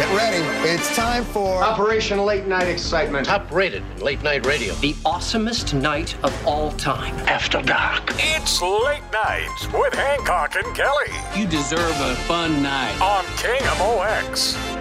Get ready. It's time for Operation Late Night Excitement. Top rated in late night radio. The awesomest night of all time. After dark. It's late night with Hancock and Kelley You deserve a fun night. on KMOX.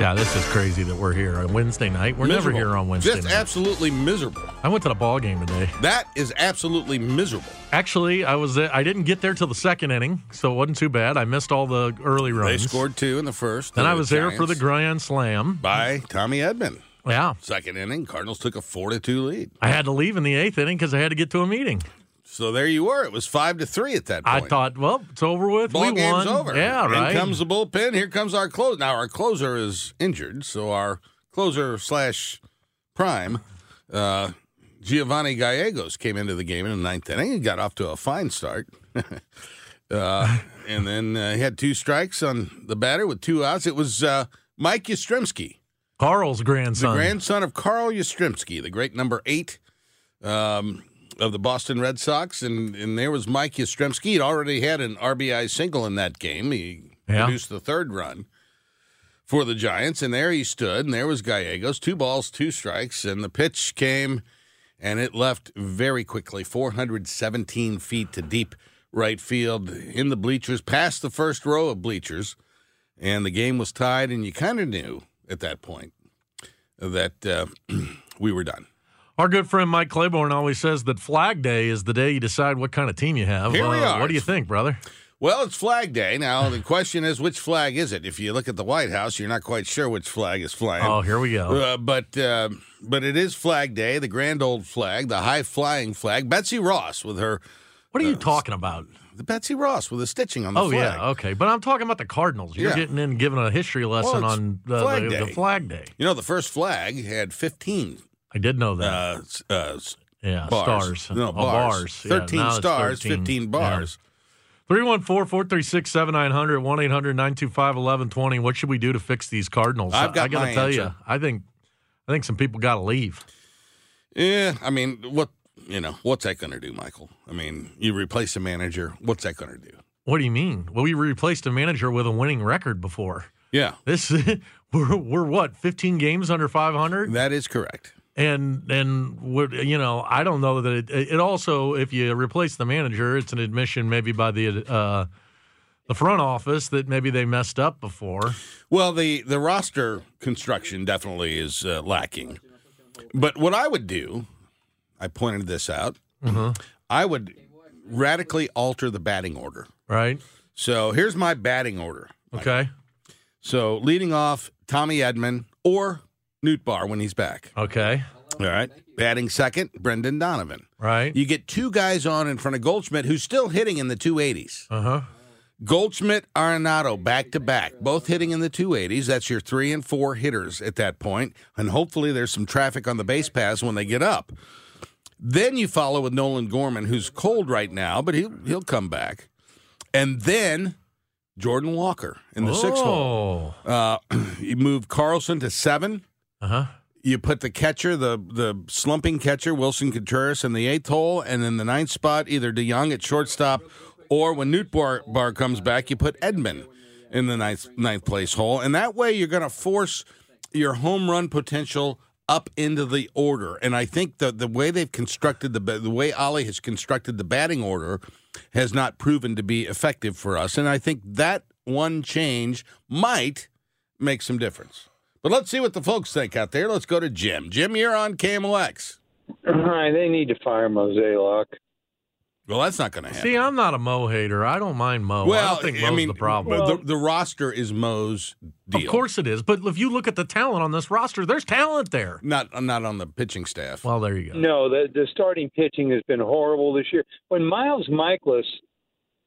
Yeah, this is crazy that we're here on Wednesday night. We're never here on Wednesday Just night. absolutely miserable. I went to the ball game today. That is absolutely miserable. Actually, I was uh, I didn't get there till the second inning, so it wasn't too bad. I missed all the early runs. They scored two in the first. Then I the was there for the grand slam. by Tommy Edman. Yeah, Second inning, Cardinals took a four to two lead. I had to leave in the eighth inning because I had to get to a meeting. So there you were. It was five to three at that point. I thought, well, it's over with. ball we game's won. over. Yeah, right. In comes the bullpen. Here comes our close. Now our closer is injured, so our closer slash prime, uh, Giovanni Gallegos came into the game in the ninth inning. He got off to a fine start. uh, and then uh, he had two strikes on the batter with two outs. It was uh, Mike Yastrzemski, Carl's grandson, the grandson. grandson of Carl Yastrzemski, the great number eight um, of the Boston Red Sox. And, and there was Mike Yastrzemski. He'd already had an RBI single in that game. He Yeah. produced the third run for the Giants. And there he stood, and there was Gallegos. Two balls, two strikes. And the pitch came, and it left very quickly 417 feet to deep right field in the bleachers, past the first row of bleachers. And the game was tied, and you kind of knew at that point that uh, we were done. Our good friend Mike Claiborne always says that Flag Day is the day you decide what kind of team you have. Here we Uh, are. What do you think, brother? Well, it's Flag Day. Now, the question is, which flag is it? If you look at the White House, you're not quite sure which flag is flying. Oh, here we go. Uh, but uh, but it is Flag Day, the grand old flag, the high flying flag. Betsy Ross with her, What are you talking about? the Betsy Ross with the stitching on the Oh flag. yeah, okay. But I'm talking about the Cardinals. You're Yeah. getting in, giving a history lesson it's on the Flag the, the Flag Day. You know, the first flag had 15 I did know that. uh, uh, yeah, bars. stars. No, Oh, bars. Yeah, 13 now it's stars, 13. 15 bars. 314 436 7900 1 800 925 1120. What should we do to fix these Cardinals? I've got I got to tell you. I think I think some people got to leave. Yeah, I mean, what you know, what's that going to do, Michael? I mean, you replace a manager. What's that going to do? What do you mean? Well, we replaced a manager with a winning record before. Yeah, This we're, we're what 15 games under 500 that is correct. And and you know I don't know that it, it also if you replace the manager it's an admission maybe by the uh, the front office that maybe they messed up before. Well, the the roster construction definitely is uh, lacking. But what I would do, I pointed this out. I would radically alter the batting order. Right? So here's my batting order. Okay. So leading off, Tommy Edman or Nootbaar when he's back. Okay. All right. Batting second, Brendan Donovan. Right. You get two guys on in front of Goldschmidt who's still hitting in the 280s. Uh huh. Goldschmidt, Arenado, back to back, both hitting in the 280s. That's your three and four hitters at that point, and hopefully there's some traffic on the base paths when they get up. Then you follow with Nolan Gorman, who's cold right now, but he'll he'll come back, and then Jordan Walker in the sixth hole. Oh. Uh, you move Carlson to seven. Uh huh. You put the catcher, the the slumping catcher, Willson Contreras, in the eighth hole, and then the ninth spot, either DeJong at shortstop, or when Nootbaar, Bar comes back, you put Edman in the ninth ninth place hole, and that way you're going to force your home run potential up into the order. And I think the the way they've constructed the the way Oli has constructed the batting order has not proven to be effective for us, and I think that one change might make some difference. But let's see what the folks think out there. Let's go to Jim. Jim, you're on KMOX. Right, they need to fire Mosaic. Well, that's not going to happen. See, I'm not a Mo hater. I don't mind Mo. I well, don't think I Mo's mean, the problem. the, the roster is Mo's deal. Of course it is. But if you look at the talent on this roster, there's talent there. not not on the pitching staff. Well, there you go. No, the the starting pitching has been horrible this year. When Miles Mikolas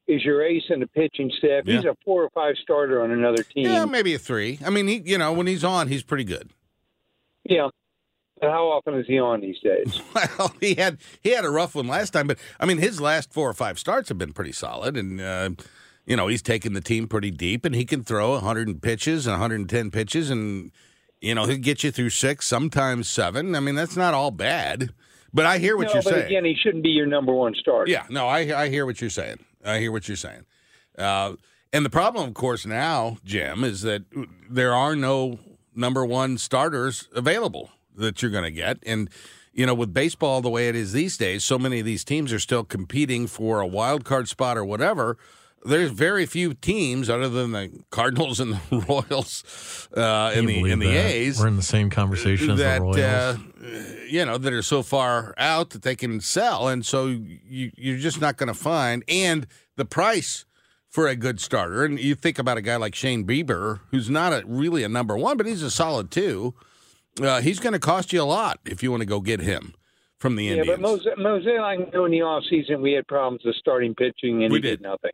is your ace in the pitching staff, he's a four or five starter on another team. yeah, maybe a three. I mean, he you know when he's on, he's pretty good. Yeah. But how often is he on these days? Well, he had he had a rough one last time, but I mean, his last four or five starts have been pretty solid, and uh, you know he's taken the team pretty deep, and he can throw 100 pitches and 110 pitches, and you know he'll get you through six, sometimes seven. I mean, that's not all bad. But I hear what no, you're but saying. again, he shouldn't be your number one starter. Yeah, no, I I hear what you're saying. I hear what you're saying. Uh, And the problem, of course, now, Jim, is that there are no number one starters available that you're going to get. And, you know, with baseball the way it is these days, so many of these teams are still competing for a wild card spot or whatever. There's very few teams other than the Cardinals and the Royals uh, and Can you the believe and the that? A's We're in the same conversation as that the Royals. uh, you know that are so far out that they can sell, and so you, you're just not going to find. And the price for a good starter, and you think about a guy like Shane Bieber, who's not a, really a number one, but he's a solid two. Uh, he's going to cost you a lot if you want to go get him from the Yeah, Indians. but Mose, Mose, I know in the off season we had problems with starting pitching, and We he did. did nothing.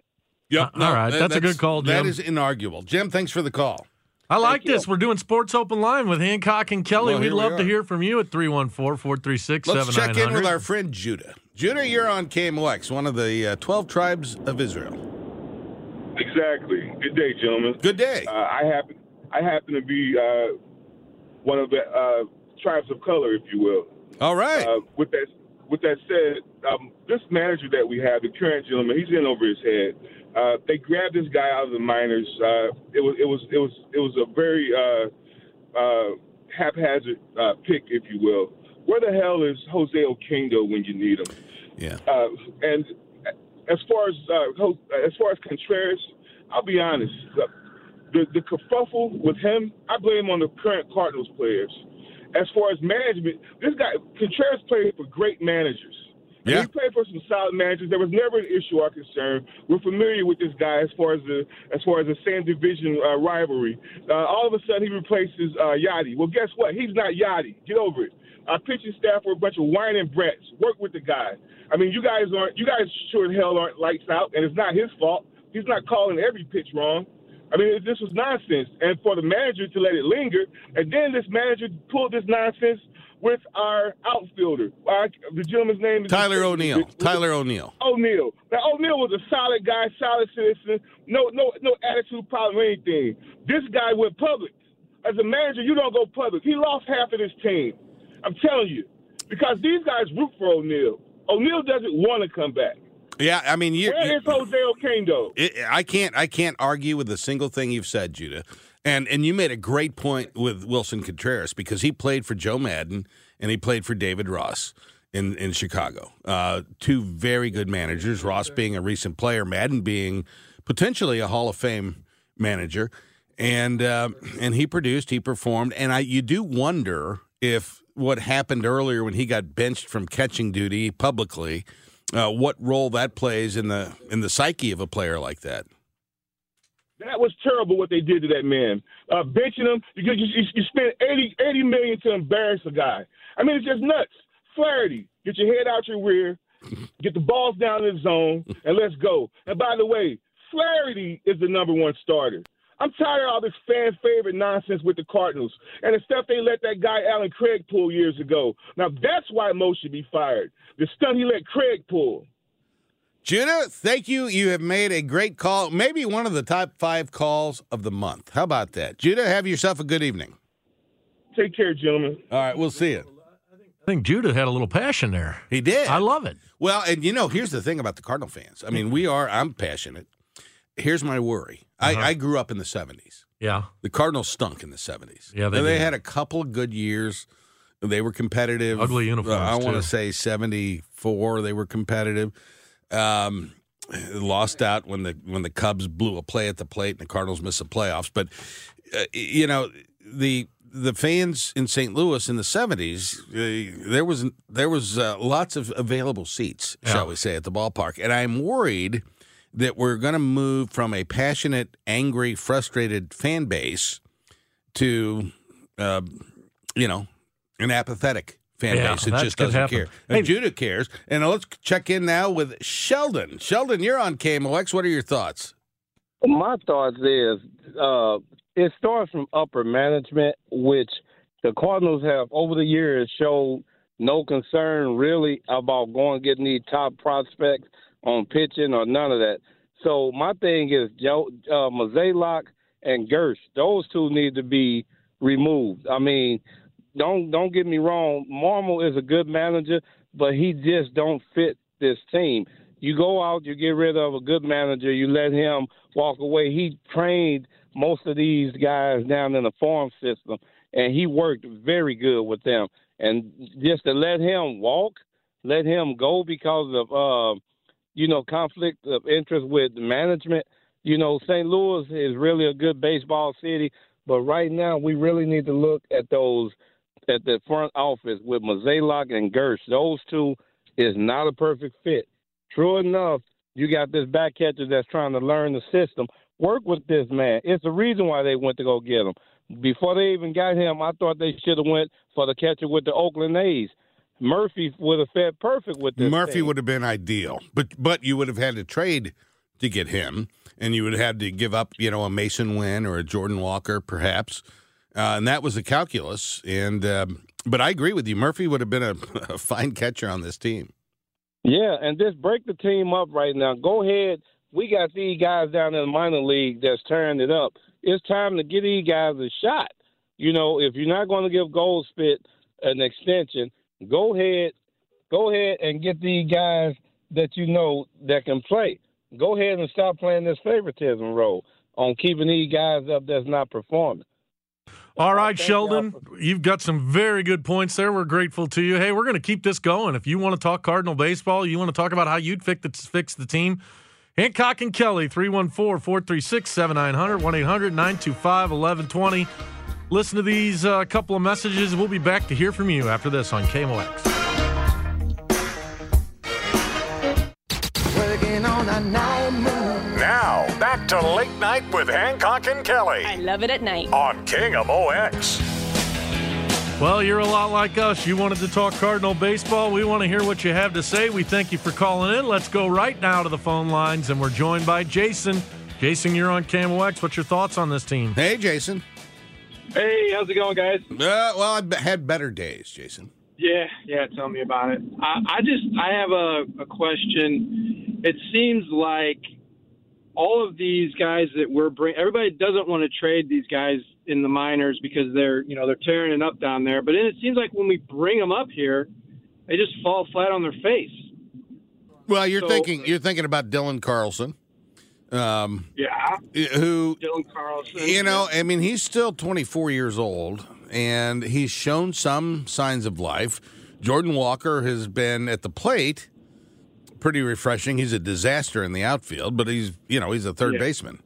Yep, Uh, all right, that's a good call, That Jim. is inarguable. Jim, thanks for the call. I like you. this. We're doing Sports Open Line with Hancock and Kelley. Well, We'd here we love to hear from you at 314 436 Let's check in with our friend Judah. Judah, you're on KMOX, one of the uh, 12 tribes of Israel. Exactly. Good day, gentlemen. Good day. Uh, I happen I happen to be uh, one of the uh, tribes of color, if you will. All right. Uh, with that with that said, um, this manager that we have, the current gentleman, he's in over his head. Uh, they grabbed this guy out of the minors. Uh, it was it was it was it was a very uh, uh, haphazard uh, pick, if you will. Where the hell is Jose Oquendo when you need him? yeah. Uh, and as far as uh, as far as Contreras, I'll be honest. The, the the kerfuffle with him, I blame on the current Cardinals players. As far as management, this guy Contreras played for great managers. Yeah. He played for some solid managers. There was never an issue or concern. We're familiar with this guy as far as the as far as the same division uh, rivalry. Uh, all of a sudden, he replaces uh, Yadi. Well, guess what? He's not Yadi. Get over it. Our pitching staff were a bunch of whining brats. Work with the guy. I mean, you guys aren't. You guys sure as hell aren't lights out, and it's not his fault. He's not calling every pitch wrong. I mean, this was nonsense. And for the manager to let it linger, and then this manager pulled this nonsense with our outfielder. Our, the gentleman's name is Tyler O'Neill. Tyler O'Neill. O'Neill. Now O'Neill was a solid guy, solid citizen, no no no attitude problem or anything. This guy went public. As a manager, you don't go public. He lost half of his team. I'm telling you. Because these guys root for O'Neill. O'Neill doesn't want to come back. Yeah, I mean, you. Where is Jose Oquendo? it, I can't. I can't argue with a single thing you've said, Judah. And and you made a great point with Willson Contreras because he played for Joe Maddon and he played for David Ross in in Chicago. Uh, two very good managers. Ross being a recent player, Madden being potentially a Hall of Fame manager. And uh, and he produced, he performed, and I you do wonder if what happened earlier when he got benched from catching duty publicly, uh, what role that plays in the in the psyche of a player like that. That was terrible what they did to that man. Uh, benching him, you, you, you, spend 80, 80 million to embarrass a guy. I mean, it's just nuts. Flaherty, get your head out your rear, get the balls down in the zone, and let's go. And by the way, Flaherty is the number one starter. I'm tired of all this fan favorite nonsense with the Cardinals and the stuff they let that guy Allen Craig pull years ago. Now that's why Mo should be fired. The stunt he let Craig pull. Judah, thank you. You have made a great call, maybe one of the top five calls of the month. How about that? Judah, have yourself a good evening. Take care, gentlemen. All right, we'll see you. I think Judah had a little passion there. He did. I love it. Well, and you know, here's the thing about the Cardinal fans. I mean, we are, I'm passionate. Here's my worry. Uh-huh. I, I grew up in the 70s. Yeah. The Cardinals stunk in the 70s. Yeah, they And they had a couple of good years. They were competitive. Ugly uniforms, Uh, I want to say 74, they were competitive. Um, lost out when the when the Cubs blew a play at the plate and the Cardinals missed the playoffs. But uh, you know the the fans in St. Louis in the seventies, uh, there was there was uh, lots of available seats, shall we say, at the ballpark, and I'm worried that we're going to move from a passionate, angry, frustrated fan base to, uh, you know, an apathetic fan Yeah, base that that just doesn't happen. care. Hey- And Judah cares. And let's check in now with Sheldon. Sheldon, you're on KMOX. What are your thoughts? My thoughts is uh, it starts from upper management, which the Cardinals have over the years showed no concern really about going getting these top prospects on pitching or none of that. So my thing is Joe uh, Mozeliak and Girsch; those two need to be removed. I mean, don't don't get me wrong. Marmol is a good manager, but he just don't fit this team. You go out, you get rid of a good manager, you let him walk away. He trained most of these guys down in the farm system, and he worked very good with them. And just to let him walk, let him go because of uh, you know conflict of interest with management. You know, St. Louis is really a good baseball city, but right now we really need to look at those at the front office with Mozeliak and Girsch. Those two is not a perfect fit. True enough, you got this back catcher that's trying to learn the system. Work with this man. It's the reason why they went to go get him. Before they even got him, I thought they should have went for the catcher with the Oakland A's. Murphy would have fit perfect with this. Murphy would have been ideal, but but you would have had to trade to get him, and you would have had to give up, you know, a Masyn Winn or a Jordan Walker, perhaps, uh, and that was the calculus. And um, but I agree with you, Murphy would have been a, a fine catcher on this team. Yeah, and just break the team up right now. Go ahead. We got these guys down in the minor league that's tearing it up. It's time to give these guys a shot. You know, if you're not going to give Goldschmidt an extension, go ahead, go ahead and get these guys that you know that can play. Go ahead and stop playing this favoritism role on keeping these guys up that's not performing. All right, Sheldon, you've got some very good points there. We're grateful to you. Hey, we're going to keep this going. If you want to talk Cardinal baseball, you want to talk about how you'd fix the, fix the team, Hancock and Kelley, 314 436 7900 1 800 925 1120. Listen to these uh, couple of messages. We'll be back to hear from you after this on KMOX. Now, back to Late Night with Hancock and Kelley I love it at night. on KMOX. Well, you're a lot like us. You wanted to talk Cardinal baseball. We want to hear what you have to say. We thank you for calling in. Let's go right now to the phone lines, and we're joined by Jason. Jason, you're on KMOX. What's your thoughts on this team? Hey, Jason. Hey, how's it going, guys? Uh, well, I've had better days, Jason. Yeah, yeah. Tell me about it. I, I just I have a, a question. It seems like all of these guys that we're bringing, everybody doesn't want to trade these guys in the minors because they're you know they're tearing it up down there. But then it seems like when we bring them up here, they just fall flat on their face. Well, you're So- thinking you're thinking about Dylan Carlson, um, Yeah, who Dylan Carlson. you know, I mean, he's still 24 years old, and he's shown some signs of life. Jordan Walker has been at the plate, pretty refreshing. He's a disaster in the outfield, but he's you know he's a third Yeah. baseman.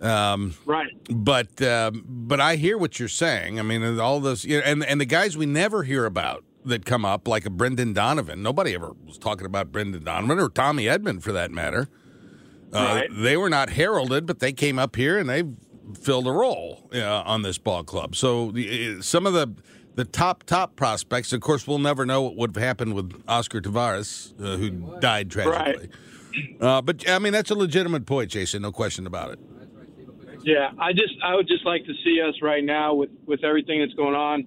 Um, right. but um, but I hear what you're saying. I mean, all those you know, and and the guys we never hear about that come up, like a Brendan Donovan. Nobody ever was talking about Brendan Donovan or Tommy Edman for that matter. Uh, Right. They were not heralded, but they came up here and they filled a role uh, on this ball club. So uh, some of the the top top prospects, of course, we'll never know what would have happened with Oscar Taveras, uh, who died tragically. Uh, but I mean, that's a legitimate point, Jason. No question about it. Yeah, I just I would just like to see us right now with with everything that's going on.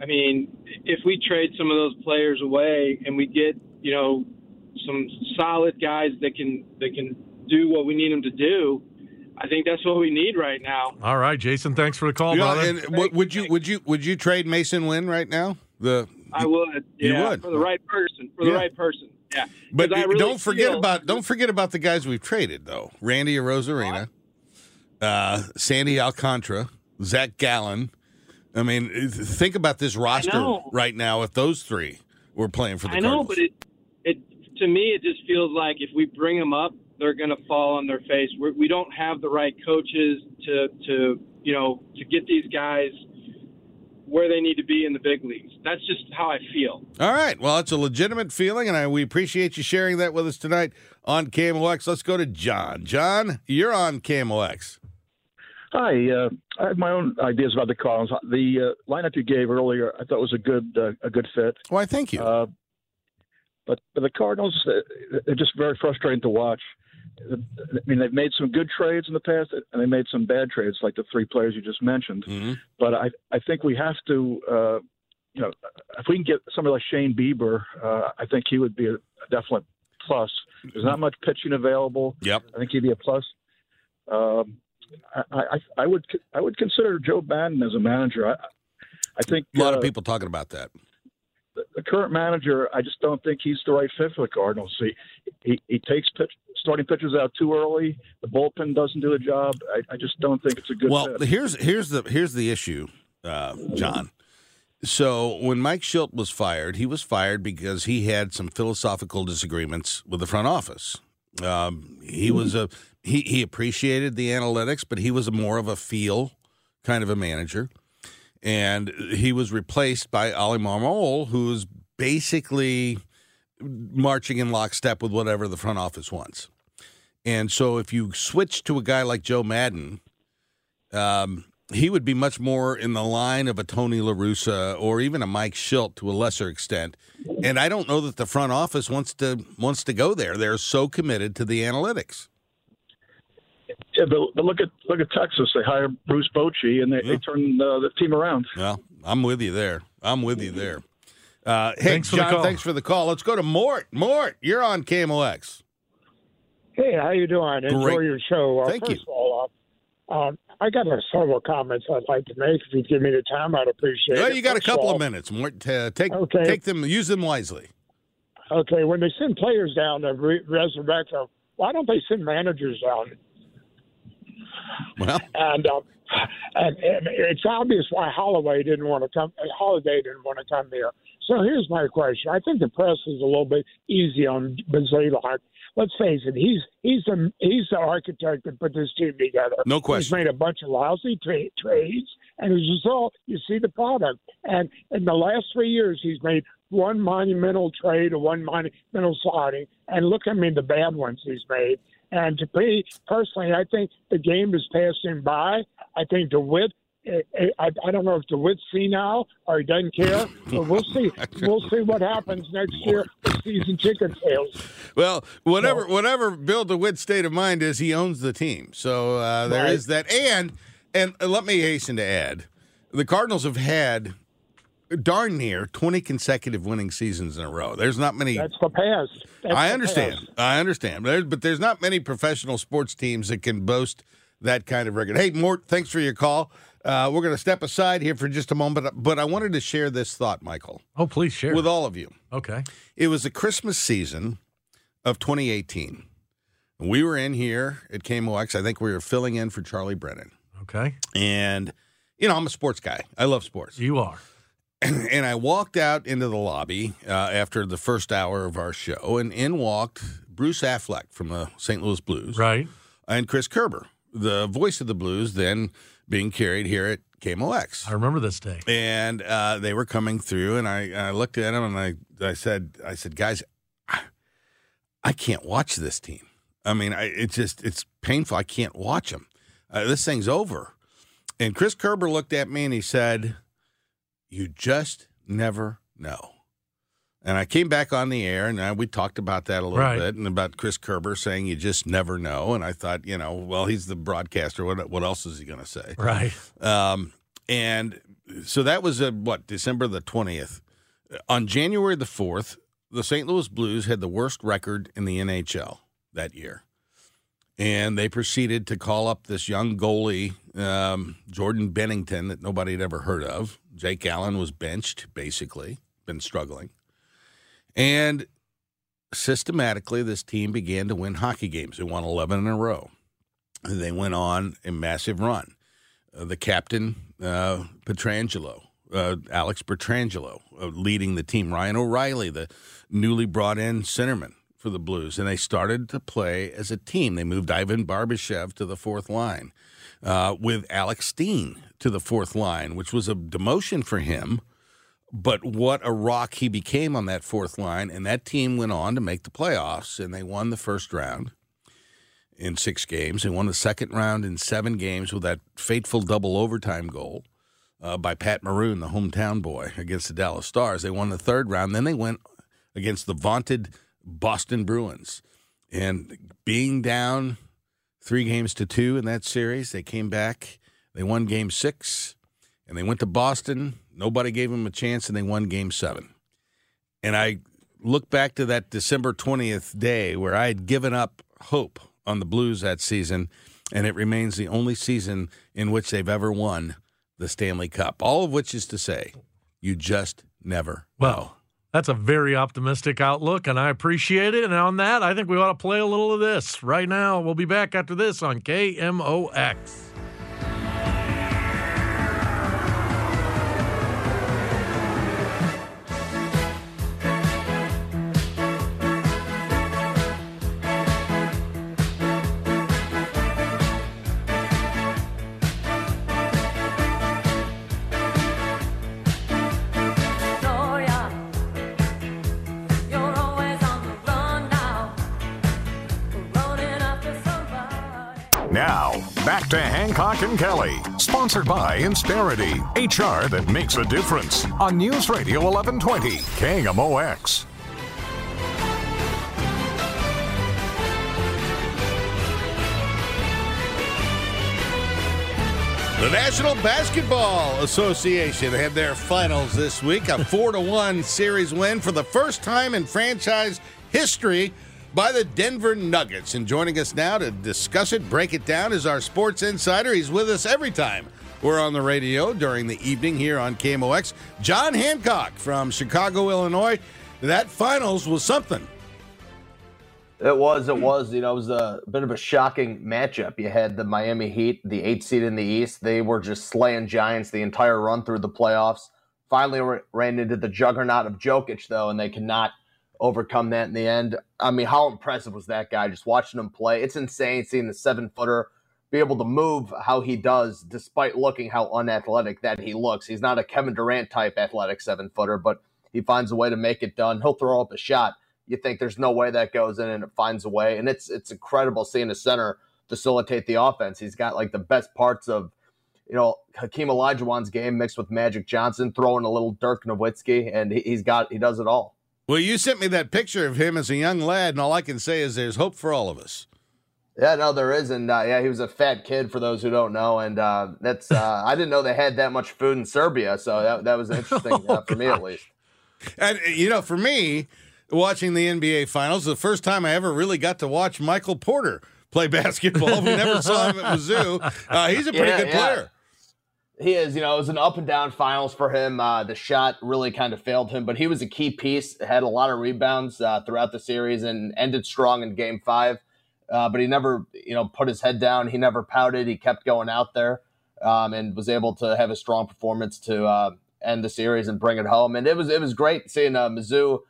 I mean, if we trade some of those players away and we get you know some solid guys that can that can do what we need them to do, I think that's what we need right now. All right, Jason. Thanks for the call, You know, brother. and w- would you would you would you trade Masyn Winn right now? The I would, You would. for the right person, for the Yeah. right person, yeah. but 'Cause I really don't forget feel- about don't forget about the guys we've traded though. Randy Arozarena, uh, Sandy Alcantara, Zach Gallen. I mean, think about this roster right now. If those three were playing for the I know, Cardinals. but it, it to me it just feels like if we bring them up, they're going to fall on their face. We're, we don't have the right coaches to to you know to get these guys where they need to be in the big leagues. That's just how I feel. All right. Well, it's a legitimate feeling, and I, we appreciate you sharing that with us tonight on KMOX. Let's go to John. John, you're on KMOX. Hi, uh, I have my own ideas about the Cardinals. The uh, lineup you gave earlier, I thought was a good uh, a good fit. Why, thank you. But but the Cardinals, uh, they're just very frustrating to watch. I mean, they've made some good trades in the past, and they made some bad trades, like the three players you just mentioned. Mm-hmm. But I I think we have to, uh, you know, if we can get somebody like Shane Bieber, uh, I think he would be a, a definite plus. There's not much pitching available. Yep. I think he'd be a plus. Um, I, I, I would I would consider Joe Bannon as a manager. I, I think A lot uh, of people talking about that. The current manager, I just don't think he's the right fit for the Cardinals. He he, he takes pitch, starting pitchers out too early. The bullpen doesn't do the job. I, I just don't think it's a good. Well, fit. here's here's the here's the issue, uh, John. So when Mike Shildt was fired, he was fired because he had some philosophical disagreements with the front office. Um, he was a he he appreciated the analytics, but he was a more of a feel kind of a manager, and he was replaced by Oli Marmol, who's basically marching in lockstep with whatever the front office wants. And so if you switch to a guy like Joe Maddon, um, he would be much more in the line of a Tony La Russa or even a Mike Shildt to a lesser extent. And I don't know that the front office wants to wants to go there. They're so committed to the analytics. Yeah, but, but look at look at Texas. They hired Bruce Bochy and they, they turned uh, the team around. Well, I'm with you there. I'm with you there. Uh, hey, Thanks for the John, call. thanks for the call. Let's go to Mort. Mort, you're on KMOX. Hey, how you doing? Enjoy your show. Uh, Thank first you. of all, uh, um, I got uh, several comments I'd like to make. If you'd give me the time, I'd appreciate it. Well, it. you got a First couple all, of minutes, Mort. Uh, take Okay. take them, use them wisely. Okay, when they send players down to re- resurrect them, why don't they send managers down? Well, And, um, and, and it's obvious why Holloway didn't want to come. Holiday didn't want to come here. So here's my question: I think the press is a little bit easy on Bazalon. Let's face it; he's he's the he's the architect that put this team together. No question. He's made a bunch of lousy tra- trades, and as a result, you see the product. And in the last three years, he's made one monumental trade or one monumental signing, and look, I mean, the bad ones he's made. And to me personally, I think the game is passing by. I think DeWitt. eh, eh, I, I don't know if DeWitt's senile or he doesn't care, but we'll see. We'll see what happens next year with season ticket sales. Well, whatever whatever Bill DeWitt's state of mind is, he owns the team. So uh, there Right. is that. And and let me hasten to add, the Cardinals have had darn near twenty consecutive winning seasons in a row. There's not many. That's the past. That's I understand. past. I understand. But there's, but there's not many professional sports teams that can boast that kind of record. Hey, Mort, thanks for your call. Uh, we're going to step aside here for just a moment, but I wanted to share this thought, Michael, Oh, please share. with all of you. okay. It was the Christmas season of 2018. We were in here at KMOX. I think we were filling in for Charlie Brennan. Okay. And, you know, I'm a sports guy. I love sports. You are. and I walked out into the lobby uh, after the first hour of our show, and in walked Bruce Affleck from the St. Louis Blues. Right. And Chris Kerber, the voice of the Blues, then being carried here at KMOX. I remember this day. and uh, they were coming through, and I, I looked at them and I, I said, I said, guys, I, I can't watch this team. I mean, I, it's just it's painful. I can't watch them. Uh, this thing's over. And Chris Kerber looked at me and he said, "You just never know." And I came back on the air, and uh, we talked about that a little Right. bit, and about Chris Kerber saying you just never know. And I thought, you know, well, he's the broadcaster. What what else is he going to say? Right. Um, and so that was uh what December the twentieth. On January the fourth, the St. Louis Blues had the worst record in the NHL that year, and they proceeded to call up this young goalie, um, Jordan Binnington, that nobody had ever heard of. Jake Allen was benched, basically, been struggling, and systematically, this team began to win hockey games. They won eleven in a row. They went on a massive run uh, the captain, uh, Pietrangelo, uh, Alex Pietrangelo, uh, leading the team. Ryan O'Reilly, the newly brought in centerman for the Blues, and they started to play as a team. They moved Ivan Barbashev to the fourth line, uh, with Alex Steen to the fourth line, which was a demotion for him. But what a rock he became on that fourth line, and that team went on to make the playoffs, and they won the first round in six games. They won the second round in seven games with that fateful double overtime goal uh, by Pat Maroon, the hometown boy, against the Dallas Stars. They won the third round. Then they went against the vaunted Boston Bruins. And being down three games to two in that series, they came back. They won game six, and they went to Boston. Nobody gave them a chance, and they won game seven. And I look back to that December 20th day where I had given up hope on the Blues that season, and it remains the only season in which they've ever won the Stanley Cup. All of which is to say, you just never Well, That's a very optimistic outlook, and I appreciate it. And on that, I think we ought to play a little of this right now. We'll be back after this on KMOX. Kelley, sponsored by Insperity, HR that makes a difference on News Radio 1120, KMOX. The National Basketball Association had their finals this week. A four to one series win for the first time in franchise history by the Denver Nuggets. And joining us now to discuss it, break it down, is our sports insider. He's with us every time we're on the radio during the evening here on KMOX. John Hancock from Chicago, Illinois. That finals was something. It was. It was. You know, it was a bit of a shocking matchup. You had the Miami Heat, the eight seed in the East. They were just slaying giants the entire run through the playoffs. Finally ran into the juggernaut of Jokic, though, and they could not overcome that in the end. I mean, how impressive was that guy? Just watching him play, it's insane seeing the seven footer be able to move how he does, despite looking how unathletic that he looks. He's not a Kevin Durant type athletic seven footer, but he finds a way to make it done. He'll throw up a shot you think there's no way that goes in and it finds a way. And it's it's incredible seeing a center facilitate the offense. He's got like the best parts of, you know, Hakeem Olajuwon's game mixed with Magic Johnson, throwing a little Dirk Nowitzki, and he's got he does it all. Well, you sent me that picture of him as a young lad, and all I can say is there's hope for all of us. Yeah, no, there is, and uh, yeah, he was a fat kid for those who don't know, and uh, that's uh, I didn't know they had that much food in Serbia, so that that was interesting oh, uh, for me at least. And you know, for me, watching the NBA Finals. The first time I ever really got to watch Michael Porter play basketball. We never saw him at Mizzou. Uh, he's a pretty yeah, good yeah. player. He is. You know, it was an up and down finals for him. Uh, the shot really kind of failed him, but he was a key piece. Had a lot of rebounds uh, throughout the series and ended strong in Game Five. Uh, but he never, you know, put his head down. He never pouted. He kept going out there um, and was able to have a strong performance to uh, end the series and bring it home. And it was it was great seeing uh, Mizzou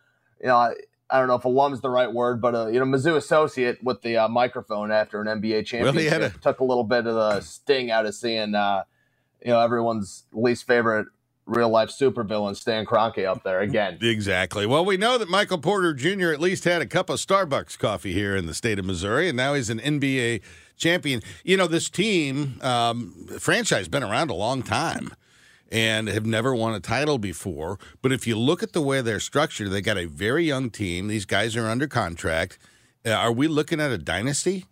you know, I, I don't know if alum's the right word, but uh, you know, Mizzou associate with the uh, microphone after an NBA championship well, a- took a little bit of the sting out of seeing, uh, you know, everyone's least favorite real life supervillain Stan Kroenke up there again. Exactly. Well, we know that Michael Porter Jr. at least had a cup of Starbucks coffee here in the state of Missouri, and now he's an NBA champion. You know, this team um, franchise been around a long time and have never won a title before. But if you look at the way they're structured, they got a very young team. These guys are under contract. Uh, are we looking at a dynasty?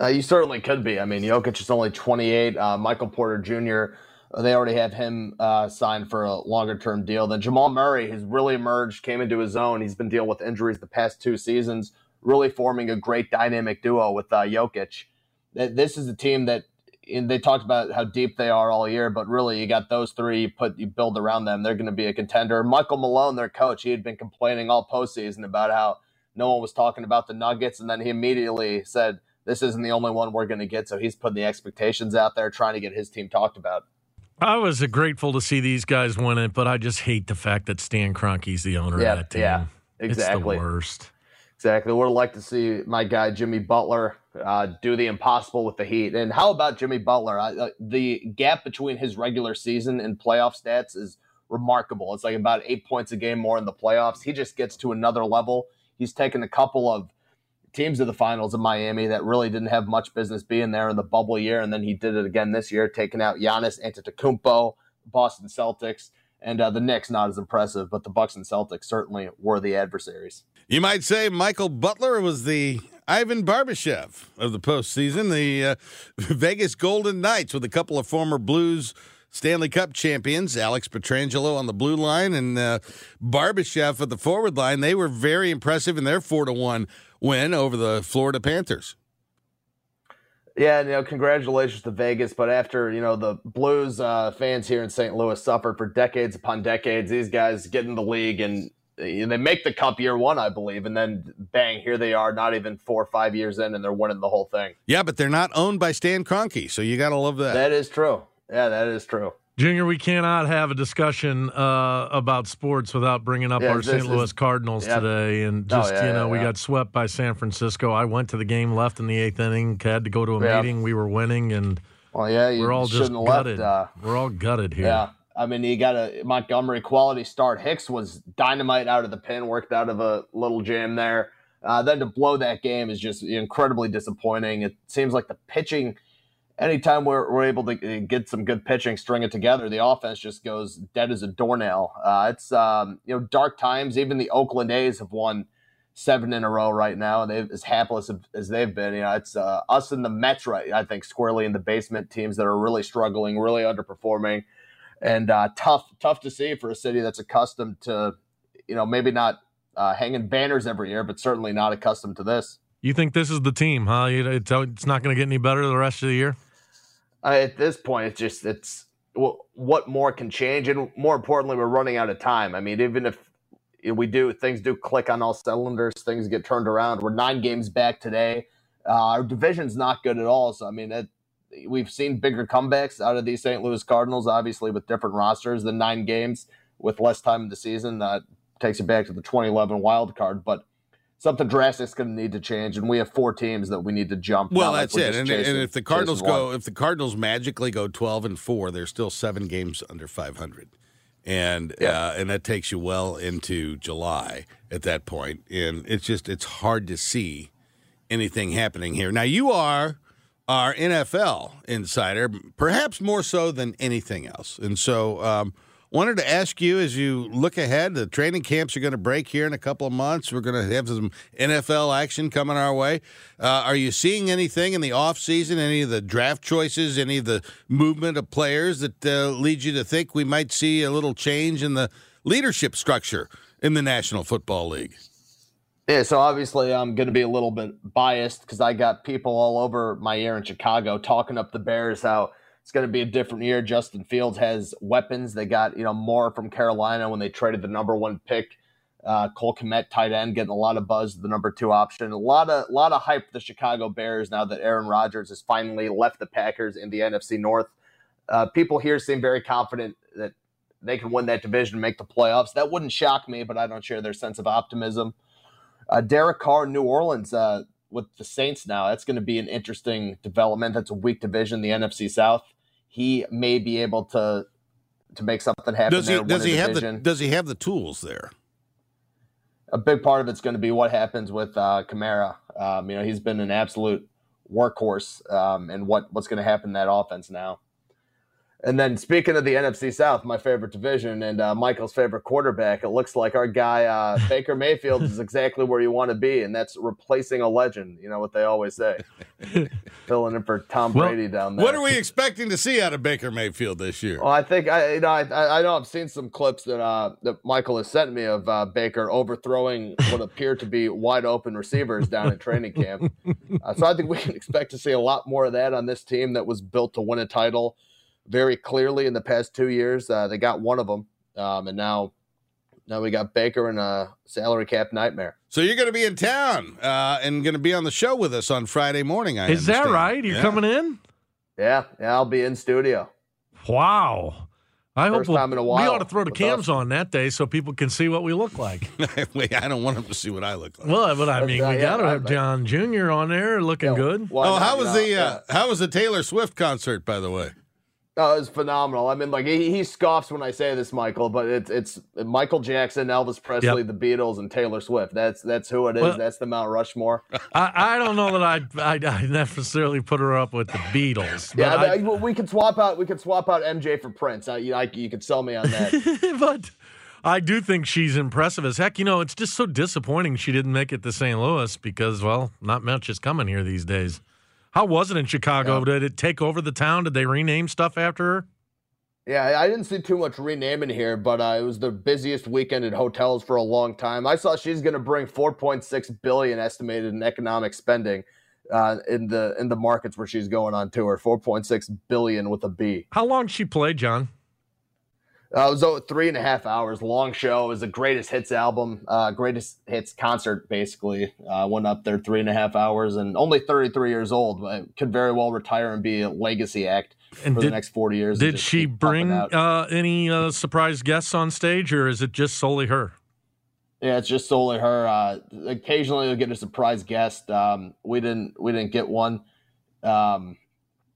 Uh, you certainly could be. I mean, Jokic is only 28. Uh, Michael Porter Jr., they already have him uh, signed for a longer term deal. Then Jamal Murray has really emerged, came into his own. He's been dealing with injuries the past two seasons, really forming a great dynamic duo with uh, Jokic. This is a team that they talked about how deep they are all year, but really you got those three, you put you build around them, they're going to be a contender. Michael Malone, their coach, he had been complaining all postseason about how no one was talking about the Nuggets, and then he immediately said, "This isn't the only one we're going to get." So he's putting the expectations out there, trying to get his team talked about. I was grateful to see these guys win it, but I just hate the fact that Stan Kroenke's the owner yeah, of that team. Yeah, exactly. It's the worst. Exactly. I would like to see my guy Jimmy Butler uh, do the impossible with the Heat. And how about Jimmy Butler? Uh, the gap between his regular season and playoff stats is remarkable. It's like about eight points a game more in the playoffs. He just gets to another level. He's taken a couple of teams to the finals in Miami that really didn't have much business being there in the bubble year, and then he did it again this year, taking out Giannis Antetokounmpo, Boston Celtics, and uh, the Knicks. Not as impressive, but the Bucks and Celtics certainly were the adversaries. You might say Michael Butler was the Ivan Barbashev of the postseason, the uh, Vegas Golden Knights with a couple of former Blues Stanley Cup champions, Alex Pietrangelo on the blue line and uh, Barbashev at the forward line. They were very impressive in their four to one win over the Florida Panthers. Yeah, you know, congratulations to Vegas. But after you know the Blues uh, fans here in St. Louis suffered for decades upon decades, these guys get in the league and you know, they make the cup year one, I believe, and then bang, here they are, not even four or five years in, and they're winning the whole thing. Yeah, but they're not owned by Stan Kroenke, so you got to love that. That is true. Yeah, that is true. Junior, we cannot have a discussion uh, about sports without bringing up Yeah, our St. is- Louis Cardinals Yep. today. And Oh, just, yeah, you know, yeah, we yeah. got swept by San Francisco. I went to the game, left in the eighth inning, had to go to a Yeah. meeting. We were winning, and Well, yeah, you we're all just shouldn't left, gutted. uh, we're all gutted here. Yeah. I mean, you got a Montgomery quality start. Hicks was dynamite out of the pen, worked out of a little jam there. Uh, then to blow that game is just incredibly disappointing. It seems like the pitching, anytime we're, we're able to uh, get some good pitching, string it together, the offense just goes dead as a doornail. Uh, it's, um, you know, dark times. Even the Oakland A's have won seven in a row right now, and they've as hapless as they've been. You know, it's uh, us and the Mets, right? I think squarely in the basement teams that are really struggling, really underperforming, and uh, tough, tough to see for a city that's accustomed to, you know, maybe not uh, hanging banners every year, but certainly not accustomed to this. You think this is the team, huh? It's not going to get any better the rest of the year? Uh, at this point, it's just it's what more can change, and more importantly, we're running out of time. I mean, even if we do things do click on all cylinders, things get turned around. We're nine games back today. Uh, our division's not good at all. So I mean, it, we've seen bigger comebacks out of these St. Louis Cardinals, obviously with different rosters than nine games with less time in the season. That takes you back to the 2011 wild card, but. Something drastic's going to need to change, and we have four teams that we need to jump. Well, not like that's it. And, chasing- and if the Cardinals go, one. if the Cardinals magically go twelve and four, they're still seven games under five hundred, and uh, and that takes you well into July at that point. And it's just it's hard to see anything happening here. Now you are our NFL insider, perhaps more so than anything else, and so. Um, Wanted to ask you as you look ahead, the training camps are going to break here in a couple of months. We're going to have some NFL action coming our way. Uh, are you seeing anything in the offseason, any of the draft choices, any of the movement of players that uh, lead you to think we might see a little change in the leadership structure in the National Football League? Yeah, so obviously I'm going to be a little bit biased because I got people all over my ear in Chicago talking up the Bears how it's going to be a different year. Justin Fields has weapons. They got you know more from Carolina when they traded the number one pick. Uh, Cole Kmet, tight end, getting a lot of buzz, the number two option. A lot of lot of hype for the Chicago Bears now that Aaron Rodgers has finally left the Packers in the NFC North. Uh, people here seem very confident that they can win that division and make the playoffs. That wouldn't shock me, but I don't share their sense of optimism. Uh, Derek Carr, New Orleans, uh, with the Saints now, that's going to be an interesting development. That's a weak division, the NFC South. He may be able to to make something happen. Does he there, does he have the does he have the tools there? a big part of it's going to be what happens with uh, Kamara. Um, you know, he's been an absolute workhorse, um, and what what's going to happen in that offense now. And then speaking of the NFC South, my favorite division and uh, Michael's favorite quarterback, it looks like our guy uh, Baker Mayfield is exactly where you want to be, and that's replacing a legend. You know what they always say, filling in for Tom Well, Brady down there. What are we expecting to see out of Baker Mayfield this year? Well, I think I, you know, I, I know I've seen some clips that uh, that Michael has sent me of uh, Baker overthrowing what appear to be wide open receivers down in training camp. Uh, so I think we can expect to see a lot more of that on this team that was built to win a title very clearly in the past two years. Uh, they got one of them, um, and now now we got Baker and a salary cap nightmare. So you're going to be in town uh, and going to be on the show with us on Friday morning. I Is that right? You're Yeah. coming in? Yeah, yeah, I'll be in studio. Wow. I First hope we'll- time in a we ought to throw the with cams on that day so people can see what we look like. Wait, I don't want them to see what I look like. well, but I mean, uh, we yeah, got to have John Jr. on there looking good. oh, how was the uh, how was the Taylor Swift concert? By the way, Oh, it was phenomenal. I mean, like he, he scoffs when I say this, Michael, but it's it's Michael Jackson, Elvis Presley, the Beatles, and Taylor Swift. That's that's who it is. Well- that's the Mount Rushmore. I, I don't know that I'd, I'd, I'd necessarily put her up with the Beatles. yeah, I well, we could swap out we could swap out MJ for Prince. I, you, I, you could sell me on that. but I do think she's impressive as heck. You know, it's just so disappointing she didn't make it to St. Louis because, well, not much is coming here these days. How was it in Chicago? Did it take over the town? Did they rename stuff after her? Yeah, I didn't see too much renaming here, but uh, it was the busiest weekend at hotels for a long time. I saw she's going to bring 4.6 billion estimated in economic spending. uh, in the in the markets where she's going on tour. Four point six billion with a B. How long she play, John? Uh, it was oh, three and a half hours long show. It was the greatest hits album, uh, greatest hits concert, basically. Uh, went up there three and a half hours and only 33 years old. But could very well retire and be a legacy act And for did- the next 40 years. Did she bring uh, any uh, surprise guests on stage, or is it just solely her? Yeah, it's just solely her. Uh, occasionally, you'll get a surprise guest. Um, we didn't we didn't get one um,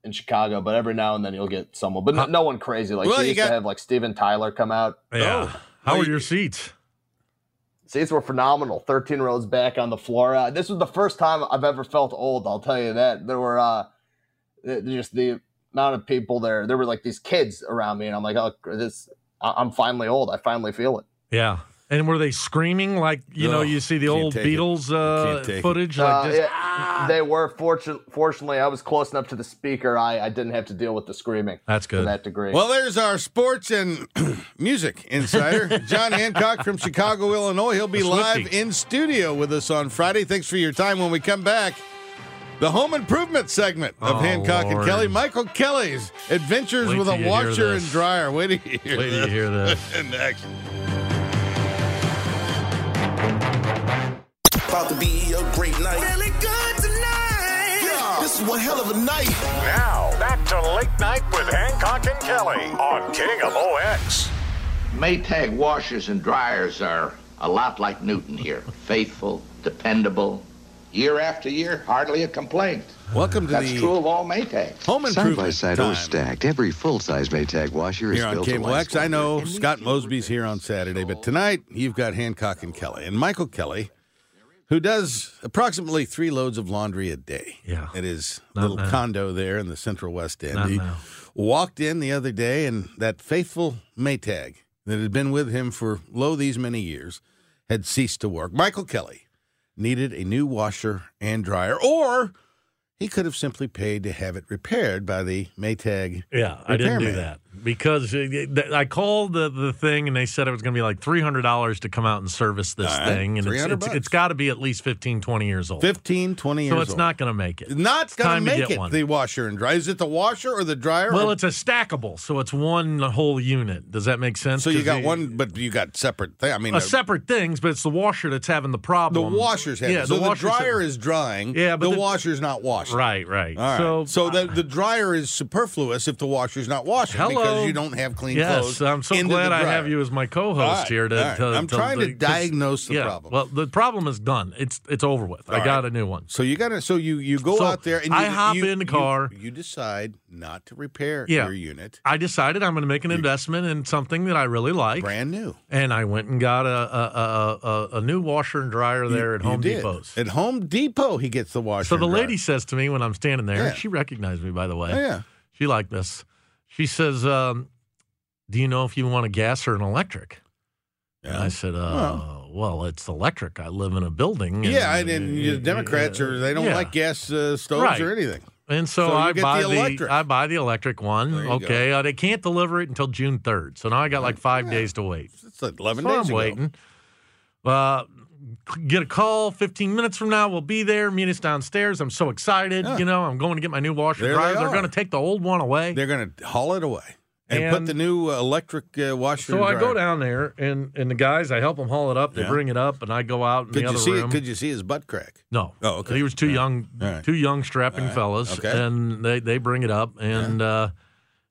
in Chicago, but every now and then you'll get someone. But no, no one crazy. Like Well, we you used got- to have like Steven Tyler come out. Yeah. How were your seats? Seats were phenomenal. 13 rows back on the floor. Uh, this was the first time I've ever felt old. I'll tell you that. There were uh, just the amount of people there. There were like these kids around me, and I'm like, oh, this. I- I'm finally old. I finally feel it. Yeah. And were they screaming like you know Ugh, you see the old. Beatles uh, footage? Like Uh, just, yeah, they were fortunate. Fortunately, I was close enough to the speaker. I, I didn't have to deal with the screaming. That's to good. that degree. Well, there's our sports and music insider, John Hancock from Chicago, Illinois. He'll be live in studio with us on Friday. Thanks for your time. When we come back, the home improvement segment of Oh, Hancock and Kelley. Michael Kelley's adventures Wait with a washer and dryer. Wait till you hear Wait till you hear this. Next. About to be a great night. Feeling good tonight. This is one hell of a night. Now, back to Late Night with Hancock and Kelley on KMOX. Maytag washers and dryers are a lot like Newton here. Faithful, dependable. Year after year, hardly a complaint. Welcome to That's the true of all Maytags. home Side by side time. or stacked, every full-size Maytag washer is on built to Cable last X. I longer. know Scott Mosby's here on Saturday, but tonight you've got Hancock and Kelley. And Michael Kelley, who does approximately three loads of laundry a day. Yeah. At his Not little now. condo there in the Central West End. Not he now. walked in the other day, and that faithful Maytag that had been with him for lo these many years had ceased to work. Michael Kelley needed a new washer and dryer, or he could have simply paid to have it repaired by the Maytag. Yeah, I didn't do that because uh, I called the, the thing and they said it was going to be like three hundred dollars to come out and service this right, thing, and it's, it's, it's got to be at least 15, 20 years old. 15, 20 years so it's old. not going to make it. Not going to make get it one. the washer and dryer. Is it the washer or the dryer? Well, or- it's a stackable, so it's one whole unit. Does that make sense? so you got the- one, but you got separate thing. I mean, uh, uh, separate things, but it's the washer that's having the problem. the washer's having. Yeah, so the, dryer is drying. Yeah, but the, the- washer's not washing. Right, right. All right. So, So, the, the dryer is superfluous if the washer's not washing Hello. Because you don't have clean yes, clothes. I'm so glad I have you as my co-host All right, here. To, all right. to- I'm trying to, diagnose the yeah, problem. Well, the problem is done. It's it's over with. I got right. a new one. So you got to. So you you go So out there and you, I hop you- in the you- You, decide not to repair Yeah. your unit. I decided I'm going to make an investment in something that I really like, brand new, and I went and got a a, a, a, a new washer and dryer there at Home Depot. At Home Depot, he gets the washer. So the lady says to me when I'm standing there, Yeah. she recognized me by the way. Oh, yeah. She liked this. She says, um, "Do you know if you want a gas or an electric?" And I said, uh, well, it's electric. I live in a building. and- Yeah, and, and the Democrats are they don't Yeah. like gas uh, stoves Right. or anything. And so, So I buy the electric. I buy the electric one. Okay, uh, they can't deliver it until June third. So now I got like five days to wait. It's like eleven So days I'm ago. waiting. Uh, get a call 15 minutes from now. We'll be there. Meet us downstairs. I'm so excited. Yeah. You know, I'm going to get my new washer There dryer. they They're going to take the old one away. They're going to haul it away and, put the new uh, electric uh, washer. So and I go down there, and and the guys, I help them haul it up. They Yeah. bring it up, and I go out in Could the you other see? room. Could you see his butt crack? No. Oh, okay. He was too young, right. two young strapping right. fellas, Okay. and they they bring it up, and uh,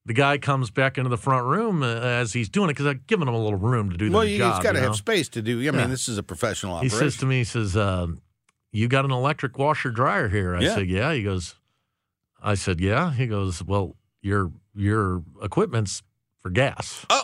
the guy comes back into the front room uh, as he's doing it because I've given him a little room to do Well, the job. he's got to you know? have space to do. I mean, Yeah. this is a professional operation. He says to me, he says, um, "You got an electric washer dryer here?" I Yeah. said, "Yeah." He goes, "I said, yeah." He goes, "Well, your your equipment's for gas." Oh.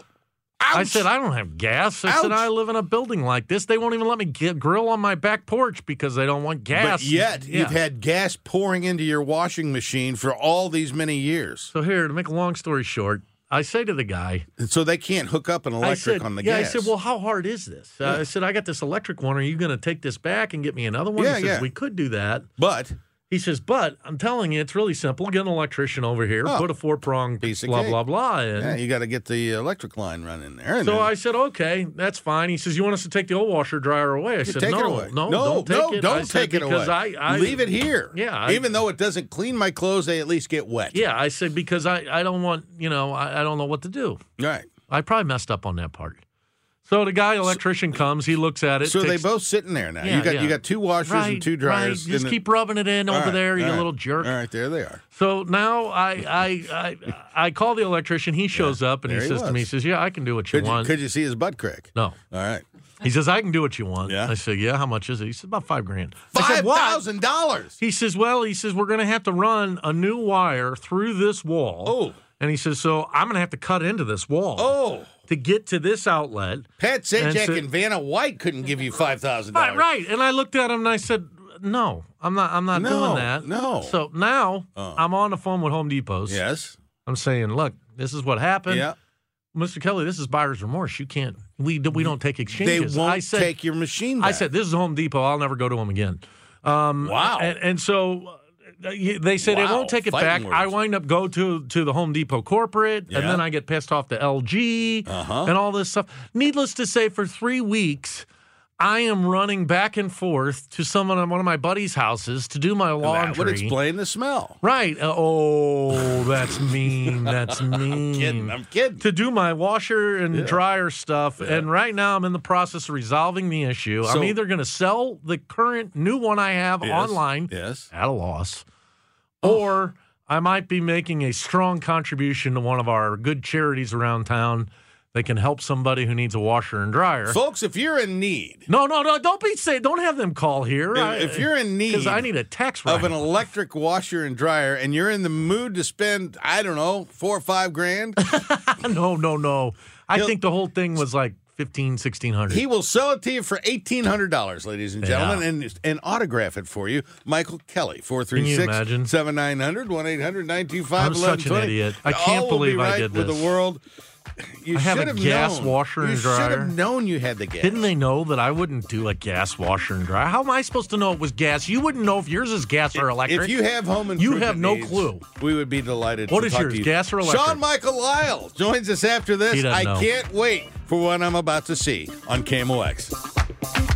I said, I don't have gas. I said, I live in a building like this. They won't even let me get grill on my back porch because they don't want gas. But yet, Yeah. you've had gas pouring into your washing machine for all these many years. So here, to make a long story short, I say to the guy, so they can't hook up an electric said, on the yeah, gas. I said, well, how hard is this? Uh, I said, I got this electric one. Are you going to take this back and get me another one? Yeah, he says, yeah. we could do that. but He says, but I'm telling you, it's really simple. Get an electrician over here, Oh. put a four prong Piece of blah blah blah in. Yeah, you got to get the electric line running there. So then- I said, okay, that's fine. He says, you want us to take the old washer dryer away? I said, take no, away. no, no, don't take no, it. don't I said, take it because away. I, I Leave it here. Yeah, I- even though it doesn't clean my clothes, they at least get wet. Yeah, I said because I, I don't want you know I, I don't know what to do. Right. I probably messed up on that part. So the guy electrician comes, he looks at it. So they both sitting there now. Yeah, you got yeah. you got two washers Right, and two dryers. right. Just the- keep rubbing it in over right, there, you right. little jerk. All right, there they are. So now I I I, I call the electrician. He shows up and he he says to me, he says, "Yeah, I can do what you Could you, want." could you see his butt crack? no. All right. He says, "I can do what you want." Yeah. I said, "Yeah, how much is it?" He said, "About five grand." Five thousand dollars. He says, "Well, he says we're going to have to run a new wire through this wall." Oh. And he says, "So I'm going to have to cut into this wall Oh. To get to this outlet." Pat And Sajak so- and Vanna White couldn't give you five thousand Right, dollars. right. right. And I looked at him and I said, "No, I'm not. I'm not No, doing that." no. So now Oh. I'm on the phone with Home Depot's. Yes. I'm saying, "Look, this is what happened." Yeah. Mr. Kelley, this is buyer's remorse. You can't. We we don't take exchanges. They won't I said, take your machine. I said, "This is Home Depot. I'll never go to them again." Um, Wow. And, and so uh, they said Wow, won't take it back. fighting I wind up go to to the Home Depot corporate, Yeah. and then I get pissed off to LG Uh-huh. and all this stuff. Needless to say, for three weeks. I am running back and forth to someone on one of my buddies' houses to do my laundry. that would explain the smell. Right. Uh, oh, that's mean. That's mean. I'm kidding. I'm kidding. To do my washer and dryer stuff. And right now I'm in the process of resolving the issue. So- I'm either going to sell the current new one I have Yes. online Yes. at a loss, or I might be making a strong contribution to one of our good charities around town that can help somebody who needs a washer and dryer. Folks, if you're in need no, no, no! Don't be say. Don't have them call here. If- if you're in need because I need a tax of an electric washer and dryer and you're in the mood to spend, I don't know, four or five grand, no, no, no. I He'll- think the whole thing was like 15, 1600. he will sell it to you for eighteen hundred dollars, ladies and gentlemen, and and autograph it for you. Michael Kelley, 436 imagine? 7900 1 800 925 I'm such an idiot. I can't All will be believe I right did with this. the world. You I have should a gas known. washer you and should have known you had the gas. Didn't they know that I wouldn't do a gas washer and dryer? How am I supposed to know it was gas? You wouldn't know if yours is gas or electric. If you have home and you have no needs, clue. We would be delighted. What to is talk yours, to you. gas or electric? Sean Michael Lyle joins us after this. I know. can't wait for what I'm about to see on KMOX.